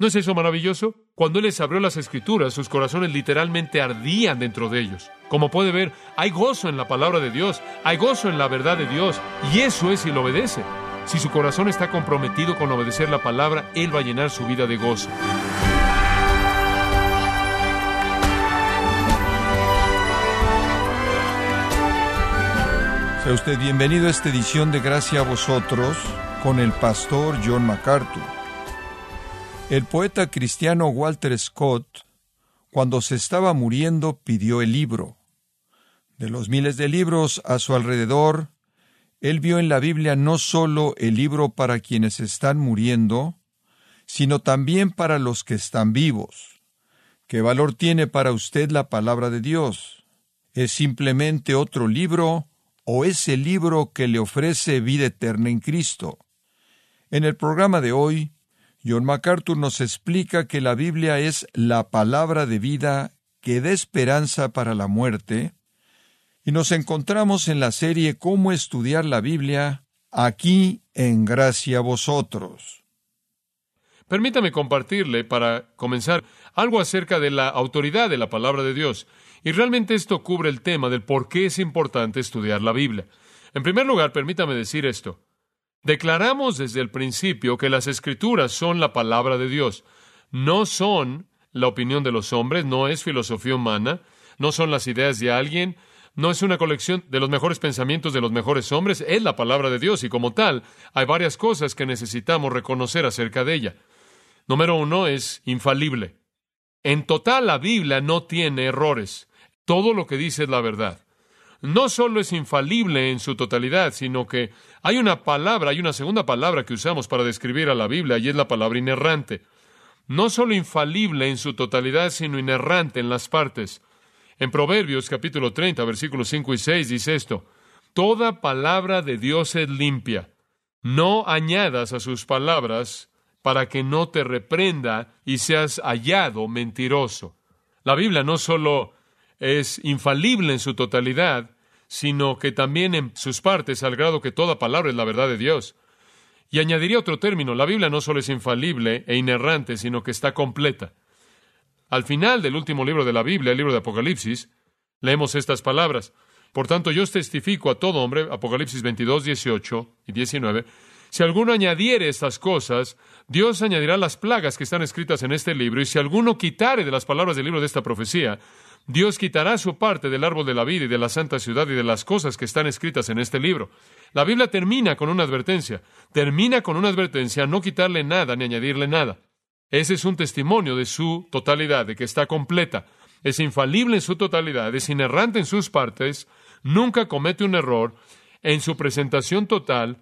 ¿No es eso maravilloso? Cuando Él les abrió las escrituras, sus corazones literalmente ardían dentro de ellos. Como puede ver, hay gozo en la palabra de Dios, hay gozo en la verdad de Dios, y eso es si lo obedece. Si su corazón está comprometido con obedecer la palabra, Él va a llenar su vida de gozo. Sea usted bienvenido a esta edición de Gracia a vosotros con el pastor John MacArthur. El poeta cristiano Walter Scott, cuando se estaba muriendo, pidió el libro. De los miles de libros a su alrededor, él vio en la Biblia no solo el libro para quienes están muriendo, sino también para los que están vivos. ¿Qué valor tiene para usted la palabra de Dios? ¿Es simplemente otro libro o es el libro que le ofrece vida eterna en Cristo? En el programa de hoy, John MacArthur nos explica que la Biblia es la palabra de vida que da esperanza para la muerte, y nos encontramos en la serie Cómo estudiar la Biblia, aquí en Gracia Vosotros. Permítame compartirle, para comenzar, algo acerca de la autoridad de la palabra de Dios. Y realmente esto cubre el tema del por qué es importante estudiar la Biblia. En primer lugar, permítame decir esto. Declaramos desde el principio que las escrituras son la palabra de Dios. No son la opinión de los hombres, no es filosofía humana, no son las ideas de alguien, no es una colección de los mejores pensamientos de los mejores hombres, es la palabra de Dios y como tal hay varias cosas que necesitamos reconocer acerca de ella. Número uno es infalible. En total la Biblia no tiene errores. Todo lo que dice es la verdad no solo es infalible en su totalidad, sino que hay una palabra, hay una segunda palabra que usamos para describir a la Biblia y es la palabra inerrante. No solo infalible en su totalidad, sino inerrante en las partes. En Proverbios capítulo 30, versículos 5 y 6 dice esto, Toda palabra de Dios es limpia. No añadas a sus palabras para que no te reprenda y seas hallado mentiroso. La Biblia no solo es infalible en su totalidad, sino que también en sus partes, al grado que toda palabra es la verdad de Dios. Y añadiría otro término, la Biblia no solo es infalible e inerrante, sino que está completa. Al final del último libro de la Biblia, el libro de Apocalipsis, leemos estas palabras. Por tanto, yo testifico a todo hombre, Apocalipsis 22, 18 y 19, si alguno añadiere estas cosas, Dios añadirá las plagas que están escritas en este libro, y si alguno quitare de las palabras del libro de esta profecía, Dios quitará su parte del árbol de la vida y de la santa ciudad y de las cosas que están escritas en este libro. La Biblia termina con una advertencia. Termina con una advertencia no quitarle nada ni añadirle nada. Ese es un testimonio de su totalidad, de que está completa. Es infalible en su totalidad, es inerrante en sus partes, nunca comete un error en su presentación total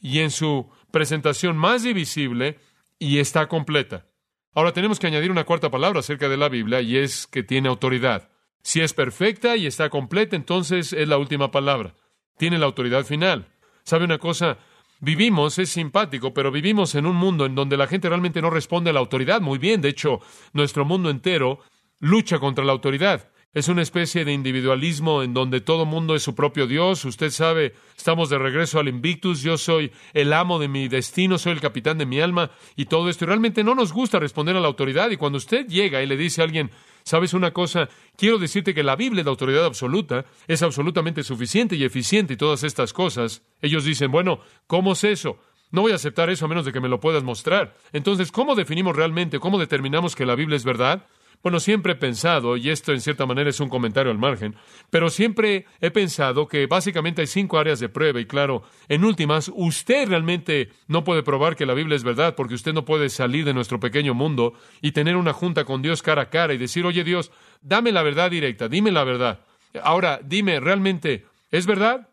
y en su presentación más divisible y está completa. Ahora tenemos que añadir una cuarta palabra acerca de la Biblia y es que tiene autoridad. Si es perfecta y está completa, entonces es la última palabra. Tiene la autoridad final. ¿Sabe una cosa? Vivimos, es simpático, pero vivimos en un mundo en donde la gente realmente no responde a la autoridad muy bien. De hecho, nuestro mundo entero lucha contra la autoridad. Es una especie de individualismo en donde todo mundo es su propio Dios. Usted sabe, estamos de regreso al Invictus. Yo soy el amo de mi destino, soy el capitán de mi alma y todo esto. Y realmente no nos gusta responder a la autoridad. Y cuando usted llega y le dice a alguien, ¿sabes una cosa? Quiero decirte que la Biblia de autoridad absoluta es absolutamente suficiente y eficiente y todas estas cosas. Ellos dicen, bueno, ¿cómo es eso? No voy a aceptar eso a menos de que me lo puedas mostrar. Entonces, ¿cómo definimos realmente, cómo determinamos que la Biblia es verdad? Bueno, siempre he pensado, y esto en cierta manera es un comentario al margen, pero siempre he pensado que básicamente hay cinco áreas de prueba y claro, en últimas, usted realmente no puede probar que la Biblia es verdad porque usted no puede salir de nuestro pequeño mundo y tener una junta con Dios cara a cara y decir, oye Dios, dame la verdad directa, dime la verdad. Ahora, dime, ¿realmente es verdad?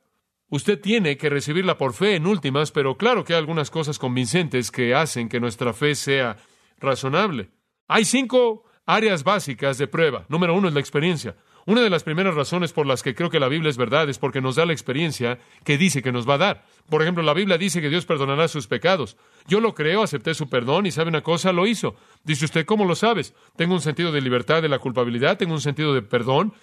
Usted tiene que recibirla por fe en últimas, pero claro que hay algunas cosas convincentes que hacen que nuestra fe sea razonable. Hay cinco áreas básicas de prueba. Número uno es la experiencia. Una de las primeras razones por las que creo que la Biblia es verdad es porque nos da la experiencia que dice que nos va a dar. Por ejemplo, la Biblia dice que Dios perdonará sus pecados. Yo lo creo, acepté su perdón y sabe una cosa, lo hizo. Dice usted, ¿cómo lo sabes? Tengo un sentido de libertad de la culpabilidad, tengo un sentido de perdón.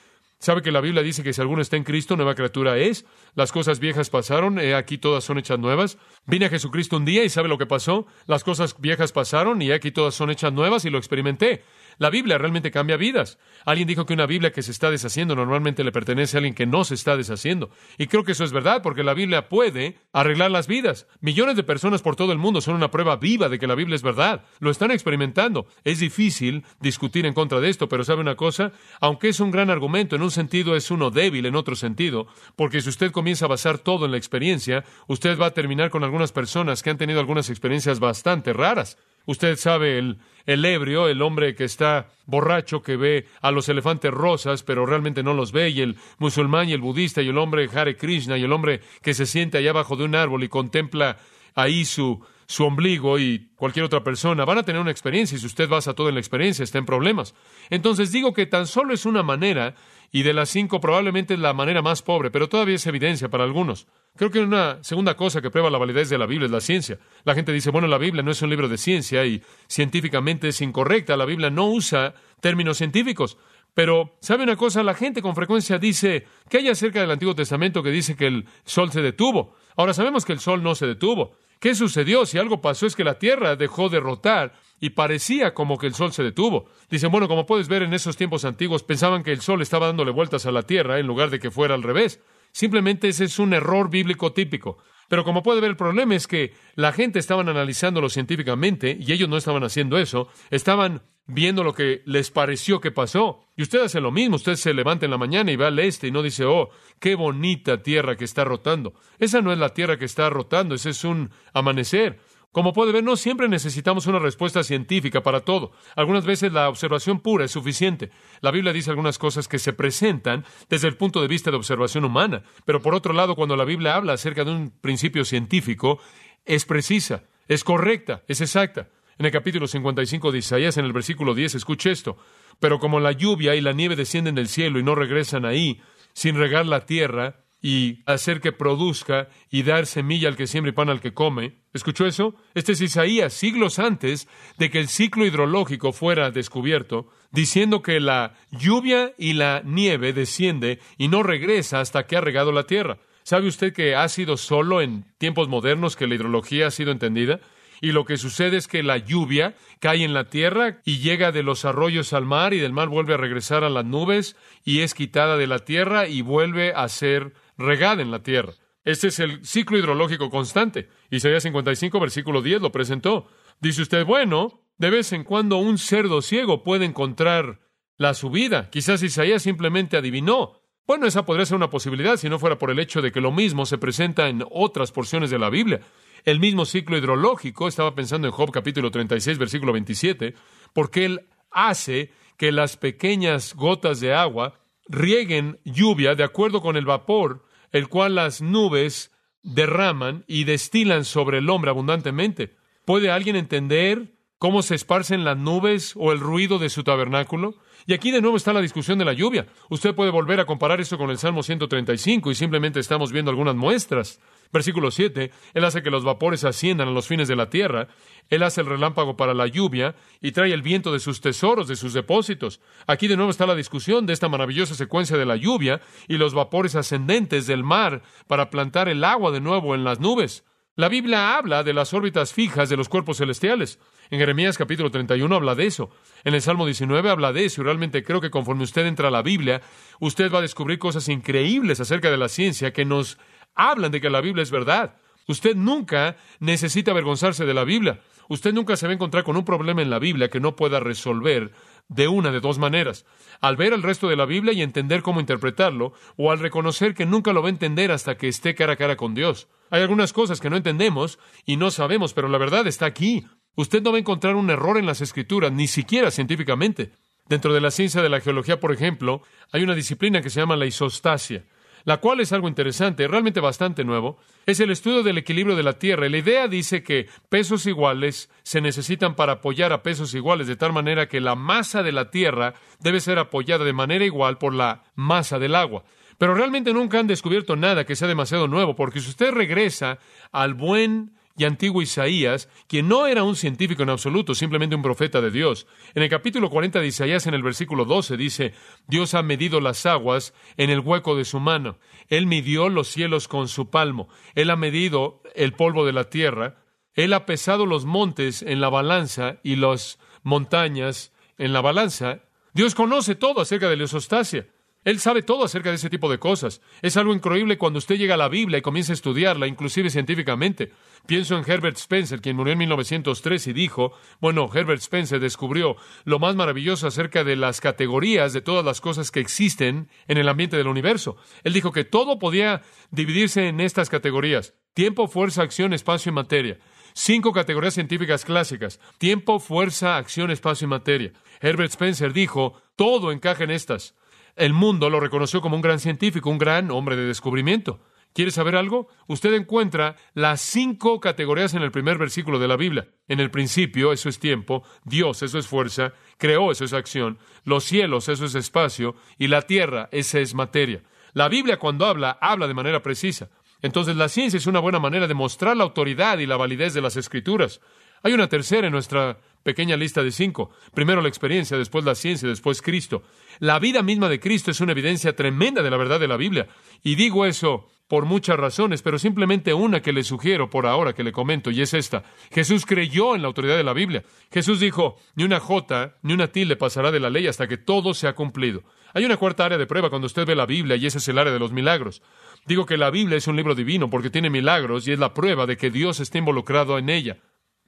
¿Sabe que la Biblia dice que si alguno está en Cristo, nueva criatura es? Las cosas viejas pasaron, he aquí todas son hechas nuevas. Vine a Jesucristo un día y ¿sabe lo que pasó? Las cosas viejas pasaron y he aquí todas son hechas nuevas y lo experimenté. La Biblia realmente cambia vidas. Alguien dijo que una Biblia que se está deshaciendo normalmente le pertenece a alguien que no se está deshaciendo. Y creo que eso es verdad porque la Biblia puede arreglar las vidas. Millones de personas por todo el mundo son una prueba viva de que la Biblia es verdad. Lo están experimentando. Es difícil discutir en contra de esto, pero ¿sabe una cosa? Aunque es un gran argumento, en un sentido es uno débil en otro sentido, porque si usted comienza a basar todo en la experiencia, usted va a terminar con algunas personas que han tenido algunas experiencias bastante raras. Usted sabe, el, el ebrio, el hombre que está borracho, que ve a los elefantes rosas, pero realmente no los ve, y el musulmán y el budista, y el hombre Hare Krishna, y el hombre que se siente allá abajo de un árbol y contempla ahí su, su ombligo y cualquier otra persona, van a tener una experiencia, y si usted basa todo en la experiencia, está en problemas. Entonces digo que tan solo es una manera, y de las cinco probablemente es la manera más pobre, pero todavía es evidencia para algunos. Creo que una segunda cosa que prueba la validez de la Biblia es la ciencia. La gente dice, bueno, la Biblia no es un libro de ciencia y científicamente es incorrecta. La Biblia no usa términos científicos. Pero, ¿sabe una cosa? La gente con frecuencia dice, ¿qué hay acerca del Antiguo Testamento que dice que el sol se detuvo? Ahora sabemos que el sol no se detuvo. ¿Qué sucedió? Si algo pasó es que la Tierra dejó de rotar y parecía como que el sol se detuvo. Dicen, bueno, como puedes ver en esos tiempos antiguos, pensaban que el sol estaba dándole vueltas a la Tierra en lugar de que fuera al revés. Simplemente ese es un error bíblico típico. Pero como puede ver, el problema es que la gente estaban analizándolo científicamente y ellos no estaban haciendo eso, estaban viendo lo que les pareció que pasó. Y usted hace lo mismo, usted se levanta en la mañana y va al este y no dice, oh, qué bonita tierra que está rotando. Esa no es la tierra que está rotando, ese es un amanecer. Como puede ver, no siempre necesitamos una respuesta científica para todo. Algunas veces la observación pura es suficiente. La Biblia dice algunas cosas que se presentan desde el punto de vista de observación humana, pero por otro lado, cuando la Biblia habla acerca de un principio científico, es precisa, es correcta, es exacta. En el capítulo 55 de Isaías, en el versículo 10, escuche esto. Pero como la lluvia y la nieve descienden del cielo y no regresan ahí, sin regar la tierra, y hacer que produzca y dar semilla al que siembra y pan al que come. ¿Escuchó eso? Este es Isaías, siglos antes de que el ciclo hidrológico fuera descubierto, diciendo que la lluvia y la nieve desciende y no regresa hasta que ha regado la tierra. ¿Sabe usted que ha sido solo en tiempos modernos que la hidrología ha sido entendida? Y lo que sucede es que la lluvia cae en la tierra y llega de los arroyos al mar y del mar vuelve a regresar a las nubes y es quitada de la tierra y vuelve a ser regada en la tierra. Este es el ciclo hidrológico constante. Isaías 55, versículo 10 lo presentó. Dice usted, bueno, de vez en cuando un cerdo ciego puede encontrar la subida. Quizás Isaías simplemente adivinó. Bueno, esa podría ser una posibilidad si no fuera por el hecho de que lo mismo se presenta en otras porciones de la Biblia. El mismo ciclo hidrológico, estaba pensando en Job capítulo 36, versículo 27, porque él hace que las pequeñas gotas de agua rieguen lluvia de acuerdo con el vapor el cual las nubes derraman y destilan sobre el hombre abundantemente. ¿Puede alguien entender cómo se esparcen las nubes o el ruido de su tabernáculo? Y aquí de nuevo está la discusión de la lluvia. Usted puede volver a comparar eso con el Salmo 135 y simplemente estamos viendo algunas muestras. Versículo 7, Él hace que los vapores asciendan a los fines de la tierra, Él hace el relámpago para la lluvia y trae el viento de sus tesoros, de sus depósitos. Aquí de nuevo está la discusión de esta maravillosa secuencia de la lluvia y los vapores ascendentes del mar para plantar el agua de nuevo en las nubes. La Biblia habla de las órbitas fijas de los cuerpos celestiales. En Jeremías capítulo 31 habla de eso. En el Salmo 19 habla de eso. Y realmente creo que conforme usted entra a la Biblia, usted va a descubrir cosas increíbles acerca de la ciencia que nos hablan de que la Biblia es verdad. Usted nunca necesita avergonzarse de la Biblia. Usted nunca se va a encontrar con un problema en la Biblia que no pueda resolver de una de dos maneras. Al ver el resto de la Biblia y entender cómo interpretarlo, o al reconocer que nunca lo va a entender hasta que esté cara a cara con Dios. Hay algunas cosas que no entendemos y no sabemos, pero la verdad está aquí. Usted no va a encontrar un error en las escrituras, ni siquiera científicamente. Dentro de la ciencia de la geología, por ejemplo, hay una disciplina que se llama la isostasia la cual es algo interesante, realmente bastante nuevo, es el estudio del equilibrio de la Tierra. La idea dice que pesos iguales se necesitan para apoyar a pesos iguales, de tal manera que la masa de la Tierra debe ser apoyada de manera igual por la masa del agua. Pero realmente nunca han descubierto nada que sea demasiado nuevo, porque si usted regresa al buen y antiguo Isaías, quien no era un científico en absoluto, simplemente un profeta de Dios. En el capítulo 40 de Isaías, en el versículo 12, dice, Dios ha medido las aguas en el hueco de su mano. Él midió los cielos con su palmo. Él ha medido el polvo de la tierra. Él ha pesado los montes en la balanza y las montañas en la balanza. Dios conoce todo acerca de la esostasia. Él sabe todo acerca de ese tipo de cosas. Es algo increíble cuando usted llega a la Biblia y comienza a estudiarla, inclusive científicamente. Pienso en Herbert Spencer, quien murió en 1903 y dijo, bueno, Herbert Spencer descubrió lo más maravilloso acerca de las categorías de todas las cosas que existen en el ambiente del universo. Él dijo que todo podía dividirse en estas categorías. Tiempo, fuerza, acción, espacio y materia. Cinco categorías científicas clásicas. Tiempo, fuerza, acción, espacio y materia. Herbert Spencer dijo, todo encaja en estas. El mundo lo reconoció como un gran científico, un gran hombre de descubrimiento. ¿Quiere saber algo? Usted encuentra las cinco categorías en el primer versículo de la Biblia. En el principio, eso es tiempo, Dios, eso es fuerza, creó, eso es acción, los cielos, eso es espacio, y la tierra, esa es materia. La Biblia cuando habla, habla de manera precisa. Entonces la ciencia es una buena manera de mostrar la autoridad y la validez de las escrituras. Hay una tercera en nuestra pequeña lista de cinco. Primero la experiencia, después la ciencia, después Cristo. La vida misma de Cristo es una evidencia tremenda de la verdad de la Biblia. Y digo eso por muchas razones, pero simplemente una que le sugiero por ahora que le comento, y es esta. Jesús creyó en la autoridad de la Biblia. Jesús dijo, ni una jota, ni una tilde pasará de la ley hasta que todo se ha cumplido. Hay una cuarta área de prueba cuando usted ve la Biblia, y ese es el área de los milagros. Digo que la Biblia es un libro divino porque tiene milagros y es la prueba de que Dios está involucrado en ella.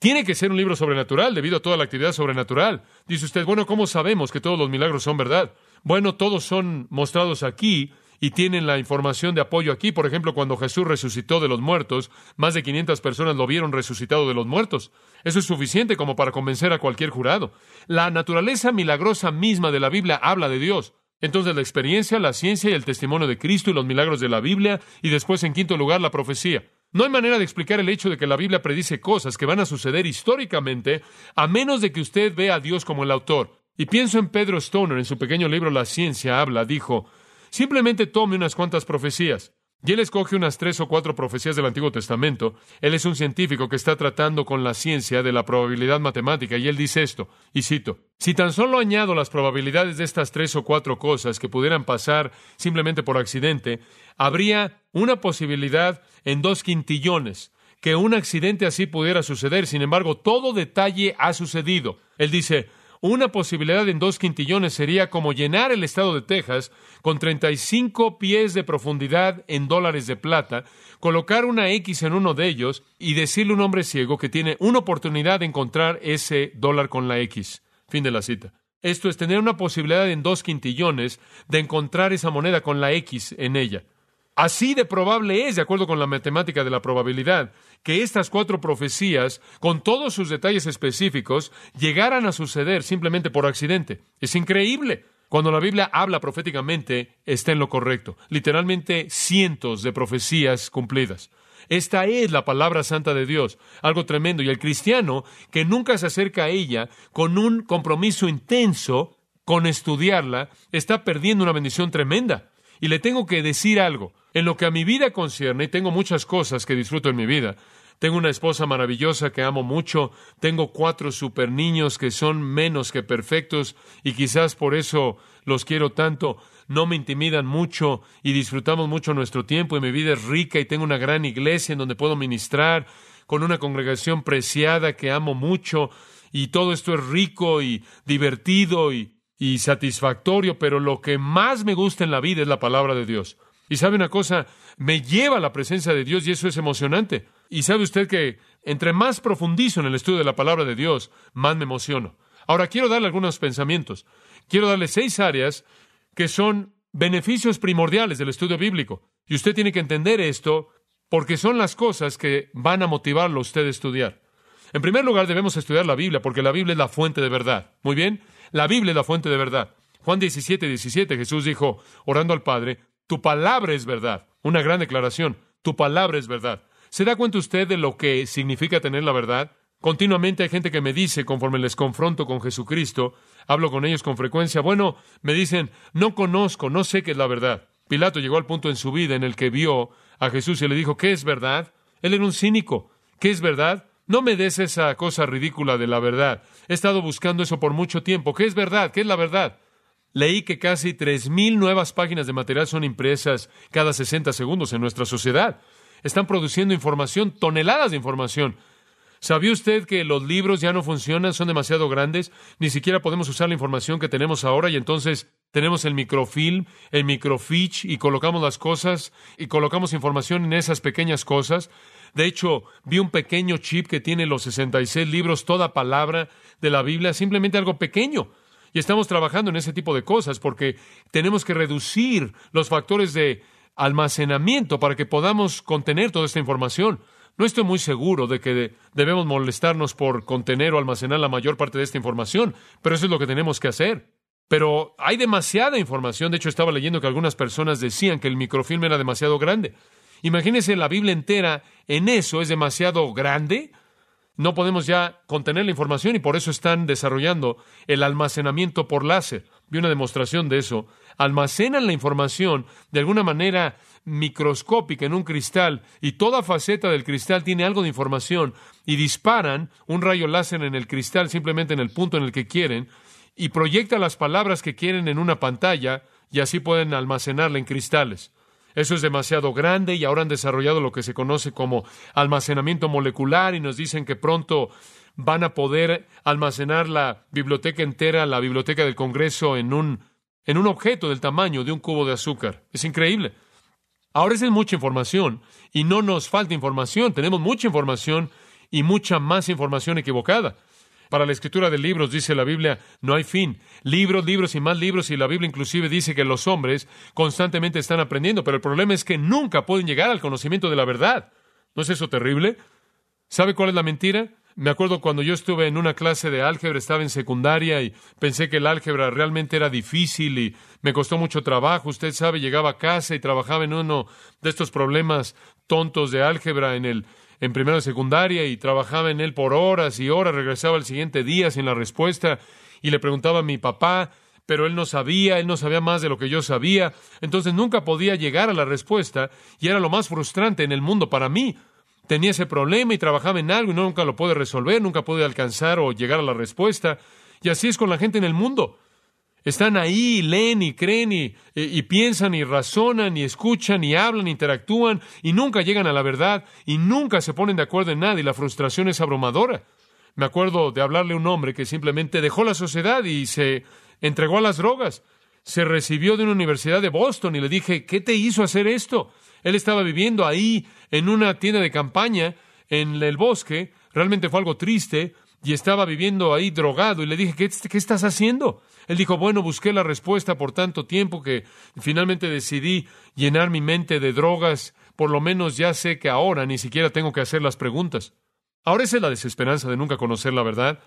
Tiene que ser un libro sobrenatural debido a toda la actividad sobrenatural. Dice usted, bueno, ¿cómo sabemos que todos los milagros son verdad? Bueno, todos son mostrados aquí y tienen la información de apoyo aquí. Por ejemplo, cuando Jesús resucitó de los muertos, más de 500 personas lo vieron resucitado de los muertos. Eso es suficiente como para convencer a cualquier jurado. La naturaleza milagrosa misma de la Biblia habla de Dios. Entonces la experiencia, la ciencia y el testimonio de Cristo y los milagros de la Biblia, y después en quinto lugar la profecía. No hay manera de explicar el hecho de que la Biblia predice cosas que van a suceder históricamente a menos de que usted vea a Dios como el autor. Y pienso en Pedro Stoner, en su pequeño libro La ciencia habla, dijo, simplemente tome unas cuantas profecías. Y él escoge unas tres o cuatro profecías del Antiguo Testamento. Él es un científico que está tratando con la ciencia de la probabilidad matemática, y él dice esto, y cito, si tan solo añado las probabilidades de estas tres o cuatro cosas que pudieran pasar simplemente por accidente, habría una posibilidad en dos quintillones que un accidente así pudiera suceder. Sin embargo, todo detalle ha sucedido. Él dice, una posibilidad en dos quintillones sería como llenar el estado de Texas con 35 pies de profundidad en dólares de plata, colocar una X en uno de ellos y decirle a un hombre ciego que tiene una oportunidad de encontrar ese dólar con la X. Fin de la cita. Esto es tener una posibilidad en dos quintillones de encontrar esa moneda con la X en ella. Así de probable es, de acuerdo con la matemática de la probabilidad, que estas cuatro profecías, con todos sus detalles específicos, llegaran a suceder simplemente por accidente. Es increíble. Cuando la Biblia habla proféticamente, está en lo correcto. Literalmente cientos de profecías cumplidas. Esta es la palabra santa de Dios, algo tremendo. Y el cristiano que nunca se acerca a ella con un compromiso intenso con estudiarla, está perdiendo una bendición tremenda. Y le tengo que decir algo. En lo que a mi vida concierne, y tengo muchas cosas que disfruto en mi vida, tengo una esposa maravillosa que amo mucho, tengo cuatro super niños que son menos que perfectos y quizás por eso los quiero tanto, no me intimidan mucho y disfrutamos mucho nuestro tiempo y mi vida es rica y tengo una gran iglesia en donde puedo ministrar con una congregación preciada que amo mucho y todo esto es rico y divertido y y satisfactorio, pero lo que más me gusta en la vida es la palabra de Dios. Y sabe una cosa, me lleva a la presencia de Dios y eso es emocionante. Y sabe usted que entre más profundizo en el estudio de la palabra de Dios, más me emociono. Ahora quiero darle algunos pensamientos. Quiero darle seis áreas que son beneficios primordiales del estudio bíblico. Y usted tiene que entender esto porque son las cosas que van a motivarlo a usted a estudiar. En primer lugar, debemos estudiar la Biblia porque la Biblia es la fuente de verdad. Muy bien. La Biblia es la fuente de verdad. Juan 17, 17, Jesús dijo, orando al Padre, tu palabra es verdad. Una gran declaración. Tu palabra es verdad. ¿Se da cuenta usted de lo que significa tener la verdad? Continuamente hay gente que me dice, conforme les confronto con Jesucristo, hablo con ellos con frecuencia, bueno, me dicen, no conozco, no sé qué es la verdad. Pilato llegó al punto en su vida en el que vio a Jesús y le dijo, ¿qué es verdad? Él era un cínico ¿Qué es verdad? No me des esa cosa ridícula de la verdad. He estado buscando eso por mucho tiempo. ¿Qué es verdad? ¿Qué es la verdad? Leí que casi tres mil nuevas páginas de material son impresas cada 60 segundos en nuestra sociedad. Están produciendo información, toneladas de información. ¿Sabía usted que los libros ya no funcionan, son demasiado grandes? Ni siquiera podemos usar la información que tenemos ahora y entonces tenemos el microfilm, el microfiche y colocamos las cosas y colocamos información en esas pequeñas cosas. De hecho, vi un pequeño chip que tiene los 66 libros, toda palabra de la Biblia, simplemente algo pequeño. Y estamos trabajando en ese tipo de cosas porque tenemos que reducir los factores de almacenamiento para que podamos contener toda esta información. No estoy muy seguro de que debemos molestarnos por contener o almacenar la mayor parte de esta información, pero eso es lo que tenemos que hacer. Pero hay demasiada información. De hecho, estaba leyendo que algunas personas decían que el microfilm era demasiado grande. Imagínense la Biblia entera en eso es demasiado grande no podemos ya contener la información y por eso están desarrollando el almacenamiento por láser. Vi una demostración de eso. Almacenan la información de alguna manera microscópica en un cristal y toda faceta del cristal tiene algo de información y disparan un rayo láser en el cristal simplemente en el punto en el que quieren y proyectan las palabras que quieren en una pantalla y así pueden almacenarla en cristales. Eso es demasiado grande y ahora han desarrollado lo que se conoce como almacenamiento molecular y nos dicen que pronto van a poder almacenar la biblioteca entera, la biblioteca del Congreso, en un, en un objeto del tamaño de un cubo de azúcar. Es increíble. Ahora es mucha información y no nos falta información. Tenemos mucha información y mucha más información equivocada. Para la escritura de libros, dice la Biblia, no hay fin. Libros, libros y más libros, y la Biblia inclusive dice que los hombres constantemente están aprendiendo, pero el problema es que nunca pueden llegar al conocimiento de la verdad. ¿No es eso terrible? ¿Sabe cuál es la mentira? Me acuerdo cuando yo estuve en una clase de álgebra, estaba en secundaria y pensé que el álgebra realmente era difícil y me costó mucho trabajo. Usted sabe, llegaba a casa y trabajaba en uno de estos problemas tontos de álgebra en el en primera secundaria y trabajaba en él por horas y horas, regresaba el siguiente día sin la respuesta y le preguntaba a mi papá, pero él no sabía, él no sabía más de lo que yo sabía, entonces nunca podía llegar a la respuesta y era lo más frustrante en el mundo para mí. Tenía ese problema y trabajaba en algo y nunca lo pude resolver, nunca pude alcanzar o llegar a la respuesta. Y así es con la gente en el mundo. Están ahí, leen y creen y, y, piensan y razonan y escuchan y hablan, interactúan y nunca llegan a la verdad y nunca se ponen de acuerdo en nada y la frustración es abrumadora. Me acuerdo de hablarle a un hombre que simplemente dejó la sociedad y se entregó a las drogas. Se recibió de una universidad de Boston y le dije, ¿qué te hizo hacer esto? Él estaba viviendo ahí en una tienda de campaña en el bosque. Realmente fue algo triste y estaba viviendo ahí drogado y le dije, ¿qué, qué estás haciendo? Él dijo, bueno, busqué la respuesta por tanto tiempo que finalmente decidí llenar mi mente de drogas. Por lo menos ya sé que ahora ni siquiera tengo que hacer las preguntas. Ahora esa es la desesperanza de nunca conocer la verdad.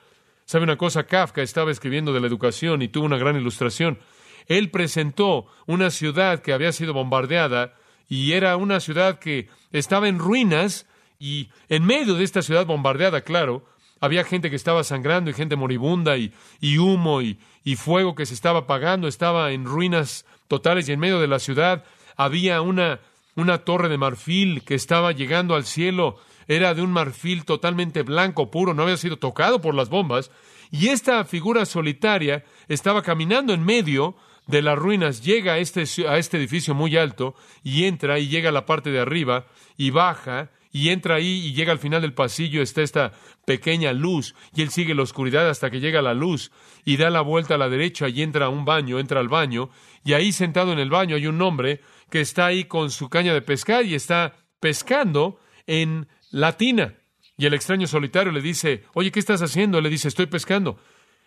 ¿Sabe una cosa? Kafka estaba escribiendo de la educación y tuvo una gran ilustración. Él presentó una ciudad que había sido bombardeada y era una ciudad que estaba en ruinas y en medio de esta ciudad bombardeada, claro, había gente que estaba sangrando y gente moribunda y, humo y, y fuego que se estaba apagando, estaba en ruinas totales y en medio de la ciudad. Había una, una torre de marfil que estaba llegando al cielo, era de un marfil totalmente blanco, puro, no había sido tocado por las bombas, y esta figura solitaria estaba caminando en medio de las ruinas, llega a este, a este edificio muy alto y entra y llega a la parte de arriba y baja y entra ahí y llega al final del pasillo, está esta pequeña luz y él sigue la oscuridad hasta que llega la luz y da la vuelta a la derecha y entra a un baño, entra al baño y ahí sentado en el baño hay un hombre que está ahí con su caña de pescar y está pescando en la tina. Y el extraño solitario le dice, oye, ¿qué estás haciendo? Le dice, estoy pescando.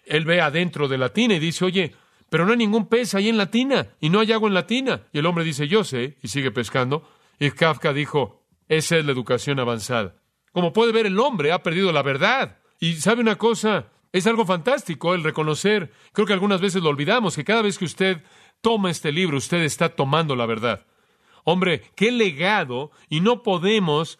Él ve adentro de la tina y dice, oye, pero no hay ningún pez ahí en la tina y no hay agua en la tina. Y el hombre dice, yo sé, y sigue pescando. Y Kafka dijo, esa es la educación avanzada. Como puede ver, el hombre ha perdido la verdad. Y sabe una cosa, es algo fantástico el reconocer, creo que algunas veces lo olvidamos, que cada vez que usted toma este libro, usted está tomando la verdad. Hombre, qué legado, y no podemos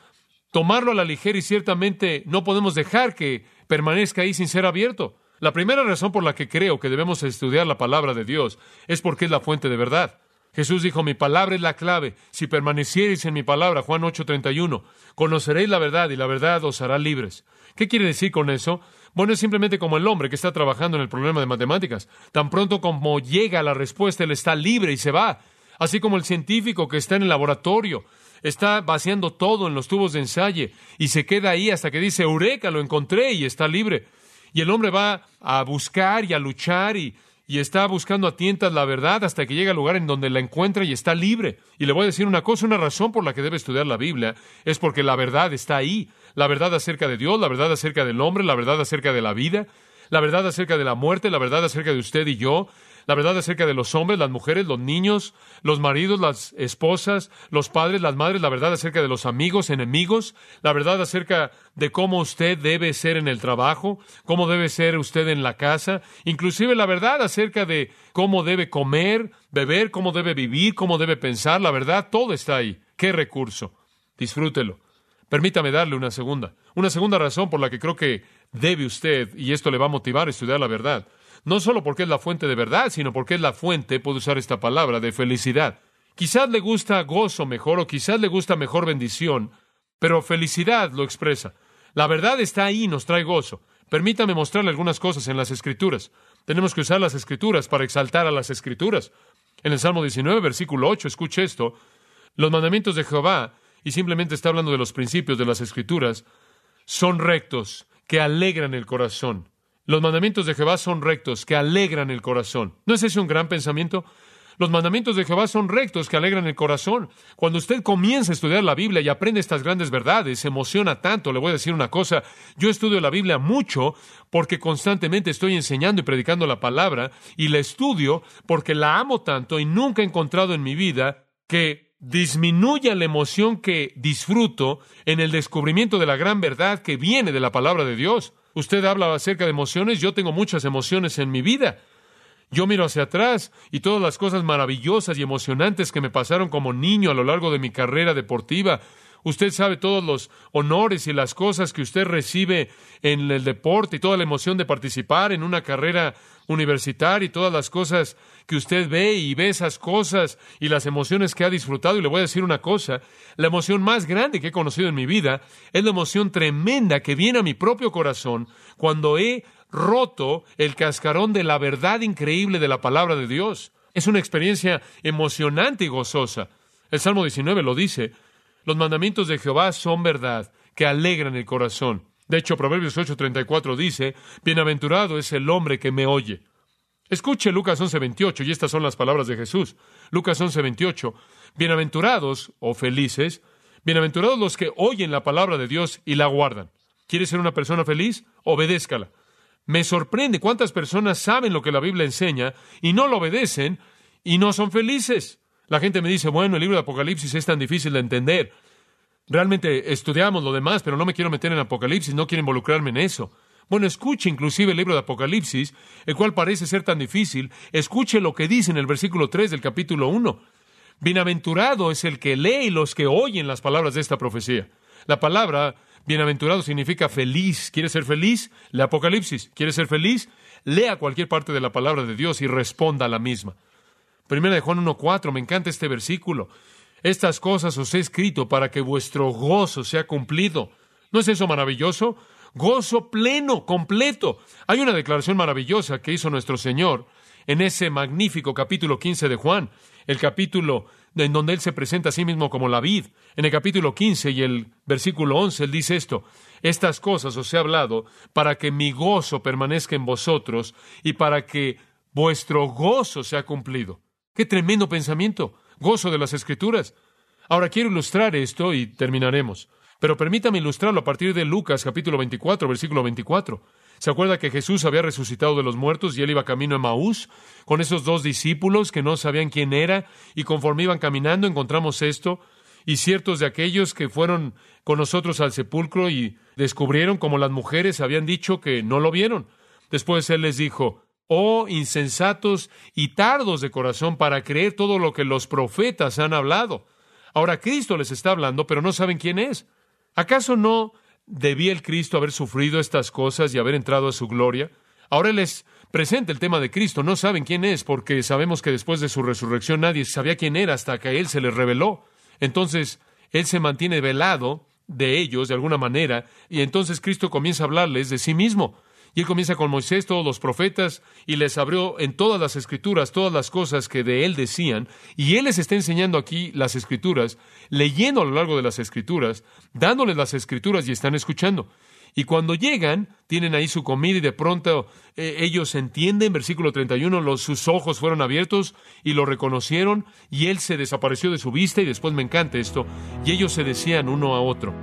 tomarlo a la ligera y ciertamente no podemos dejar que permanezca ahí sin ser abierto. La primera razón por la que creo que debemos estudiar la palabra de Dios es porque es la fuente de verdad. Jesús dijo, mi palabra es la clave. Si permaneciereis en mi palabra, Juan 8:31, conoceréis la verdad y la verdad os hará libres. ¿Qué quiere decir con eso? Bueno, es simplemente como el hombre que está trabajando en el problema de matemáticas. Tan pronto como llega la respuesta, él está libre y se va. Así como el científico que está en el laboratorio, está vaciando todo en los tubos de ensayo y se queda ahí hasta que dice, Eureka, lo encontré y está libre. Y el hombre va a buscar y a luchar y, y está buscando a tientas la verdad hasta que llega al lugar en donde la encuentra y está libre. Y le voy a decir una cosa, una razón por la que debe estudiar la Biblia es porque la verdad está ahí. La verdad acerca de Dios, la verdad acerca del hombre, la verdad acerca de la vida, la verdad acerca de la muerte, la verdad acerca de usted y yo, la verdad acerca de los hombres, las mujeres, los niños, los maridos, las esposas, los padres, las madres, la verdad acerca de los amigos, enemigos, la verdad acerca de cómo usted debe ser en el trabajo, cómo debe ser usted en la casa, inclusive la verdad acerca de cómo debe comer, beber, cómo debe vivir, cómo debe pensar, la verdad, todo está ahí. ¡Qué recurso! Disfrútelo. Permítame darle una segunda. Una segunda razón por la que creo que debe usted, y esto le va a motivar a estudiar la verdad no solo porque es la fuente de verdad, sino porque es la fuente, puedo usar esta palabra, de felicidad. Quizás le gusta gozo mejor o quizás le gusta mejor bendición, pero felicidad lo expresa. La verdad está ahí, nos trae gozo. Permítame mostrarle algunas cosas en las Escrituras. Tenemos que usar las Escrituras para exaltar a las Escrituras. En el Salmo 19, versículo 8, escuche esto. Los mandamientos de Jehová, y simplemente está hablando de los principios de las Escrituras, son rectos, que alegran el corazón. Los mandamientos de Jehová son rectos, que alegran el corazón. ¿No es ese un gran pensamiento? Los mandamientos de Jehová son rectos, que alegran el corazón. Cuando usted comienza a estudiar la Biblia y aprende estas grandes verdades, se emociona tanto. Le voy a decir una cosa, yo estudio la Biblia mucho porque constantemente estoy enseñando y predicando la palabra y la estudio porque la amo tanto y nunca he encontrado en mi vida que disminuya la emoción que disfruto en el descubrimiento de la gran verdad que viene de la palabra de Dios. Usted habla acerca de emociones, yo tengo muchas emociones en mi vida. Yo miro hacia atrás y todas las cosas maravillosas y emocionantes que me pasaron como niño a lo largo de mi carrera deportiva. Usted sabe todos los honores y las cosas que usted recibe en el deporte y toda la emoción de participar en una carrera universitaria y todas las cosas que usted ve y ve esas cosas y las emociones que ha disfrutado. Y le voy a decir una cosa, la emoción más grande que he conocido en mi vida es la emoción tremenda que viene a mi propio corazón cuando he roto el cascarón de la verdad increíble de la palabra de Dios. Es una experiencia emocionante y gozosa. El Salmo 19 lo dice, los mandamientos de Jehová son verdad, que alegran el corazón. De hecho, Proverbios 8:34 dice, Bienaventurado es el hombre que me oye. Escuche Lucas 11:28, y estas son las palabras de Jesús. Lucas 11:28, bienaventurados o felices, bienaventurados los que oyen la palabra de Dios y la guardan. ¿Quieres ser una persona feliz? Obedézcala. Me sorprende cuántas personas saben lo que la Biblia enseña y no lo obedecen y no son felices. La gente me dice, bueno, el libro de Apocalipsis es tan difícil de entender. Realmente estudiamos lo demás, pero no me quiero meter en Apocalipsis, no quiero involucrarme en eso. Bueno, escuche inclusive el libro de Apocalipsis, el cual parece ser tan difícil. Escuche lo que dice en el versículo 3 del capítulo 1. Bienaventurado es el que lee y los que oyen las palabras de esta profecía. La palabra bienaventurado significa feliz. ¿Quiere ser feliz? Lee Apocalipsis. ¿Quiere ser feliz? Lea cualquier parte de la palabra de Dios y responda a la misma. Primera de Juan 1.4, me encanta este versículo. Estas cosas os he escrito para que vuestro gozo sea cumplido. ¿No es eso maravilloso? gozo pleno, completo. Hay una declaración maravillosa que hizo nuestro Señor en ese magnífico capítulo 15 de Juan, el capítulo en donde Él se presenta a sí mismo como la vid. En el capítulo 15 y el versículo 11, Él dice esto, estas cosas os he hablado para que mi gozo permanezca en vosotros y para que vuestro gozo sea cumplido. Qué tremendo pensamiento, gozo de las escrituras. Ahora quiero ilustrar esto y terminaremos. Pero permítame ilustrarlo a partir de Lucas capítulo 24, versículo 24. ¿Se acuerda que Jesús había resucitado de los muertos y él iba camino a Maús con esos dos discípulos que no sabían quién era y conforme iban caminando encontramos esto y ciertos de aquellos que fueron con nosotros al sepulcro y descubrieron como las mujeres habían dicho que no lo vieron. Después él les dijo, oh insensatos y tardos de corazón para creer todo lo que los profetas han hablado. Ahora Cristo les está hablando, pero no saben quién es. ¿Acaso no debía el Cristo haber sufrido estas cosas y haber entrado a su gloria? Ahora les presenta el tema de Cristo. No saben quién es porque sabemos que después de su resurrección nadie sabía quién era hasta que Él se les reveló. Entonces, Él se mantiene velado de ellos de alguna manera y entonces Cristo comienza a hablarles de sí mismo. Y él comienza con Moisés, todos los profetas, y les abrió en todas las escrituras todas las cosas que de él decían. Y él les está enseñando aquí las escrituras, leyendo a lo largo de las escrituras, dándoles las escrituras y están escuchando. Y cuando llegan, tienen ahí su comida y de pronto eh, ellos entienden, versículo 31, los, sus ojos fueron abiertos y lo reconocieron y él se desapareció de su vista y después me encanta esto, y ellos se decían uno a otro,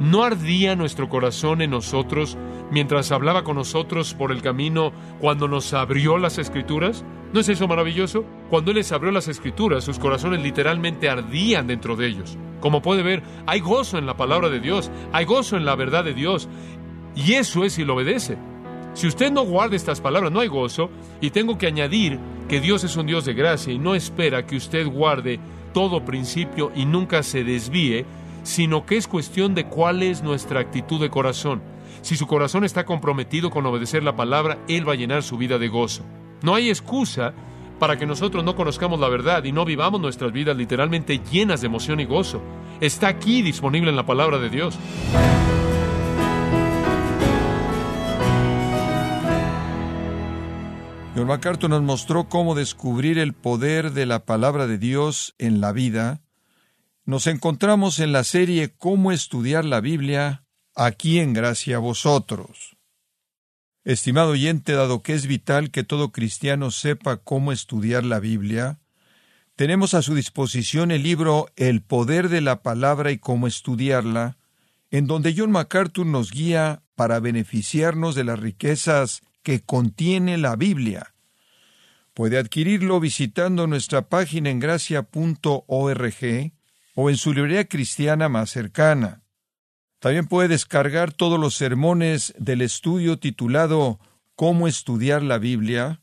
¿No ardía nuestro corazón en nosotros mientras hablaba con nosotros por el camino cuando nos abrió las escrituras? ¿No es eso maravilloso? Cuando Él les abrió las escrituras, sus corazones literalmente ardían dentro de ellos. Como puede ver, hay gozo en la palabra de Dios, hay gozo en la verdad de Dios, y eso es si lo obedece. Si usted no guarda estas palabras, no hay gozo, y tengo que añadir que Dios es un Dios de gracia y no espera que usted guarde todo principio y nunca se desvíe sino que es cuestión de cuál es nuestra actitud de corazón. Si su corazón está comprometido con obedecer la palabra, Él va a llenar su vida de gozo. No hay excusa para que nosotros no conozcamos la verdad y no vivamos nuestras vidas literalmente llenas de emoción y gozo. Está aquí disponible en la palabra de Dios. John MacArthur nos mostró cómo descubrir el poder de la palabra de Dios en la vida nos encontramos en la serie Cómo estudiar la Biblia, aquí en Gracia a vosotros. Estimado oyente, dado que es vital que todo cristiano sepa cómo estudiar la Biblia, tenemos a su disposición el libro El poder de la palabra y cómo estudiarla, en donde John MacArthur nos guía para beneficiarnos de las riquezas que contiene la Biblia. Puede adquirirlo visitando nuestra página en gracia.org o en su librería cristiana más cercana. También puede descargar todos los sermones del estudio titulado Cómo estudiar la Biblia,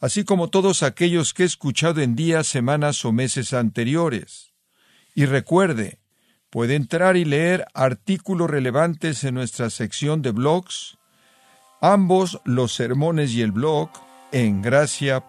así como todos aquellos que he escuchado en días, semanas o meses anteriores. Y recuerde, puede entrar y leer artículos relevantes en nuestra sección de blogs, ambos los sermones y el blog en gracia.org.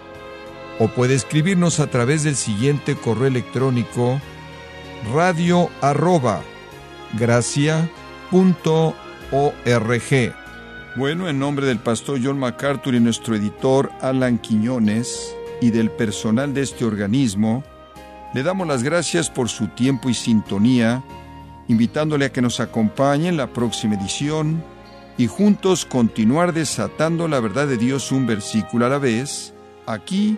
o puede escribirnos a través del siguiente correo electrónico radio arroba Bueno, en nombre del pastor John MacArthur y nuestro editor Alan Quiñones y del personal de este organismo, le damos las gracias por su tiempo y sintonía, invitándole a que nos acompañe en la próxima edición y juntos continuar desatando la verdad de Dios un versículo a la vez, aquí